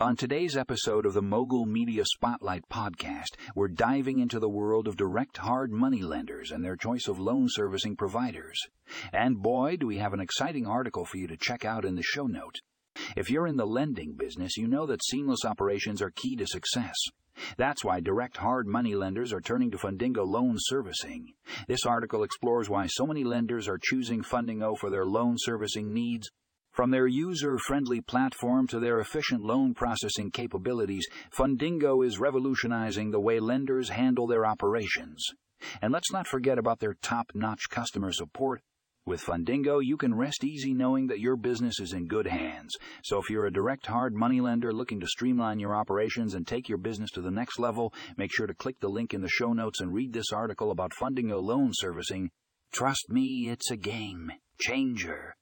On today's episode of the Mogul Media Spotlight podcast, we're diving into the world of direct hard money lenders and their choice of loan servicing providers. And boy, do we have an exciting article for you to check out in the show note. If you're in the lending business, you know that seamless operations are key to success. That's why direct hard money lenders are turning to Fundingo Loan Servicing. This article explores why so many lenders are choosing Fundingo for their loan servicing needs from their user-friendly platform to their efficient loan processing capabilities, Fundingo is revolutionizing the way lenders handle their operations. And let's not forget about their top-notch customer support. With Fundingo, you can rest easy knowing that your business is in good hands. So if you're a direct hard money lender looking to streamline your operations and take your business to the next level, make sure to click the link in the show notes and read this article about Fundingo loan servicing. Trust me, it's a game changer.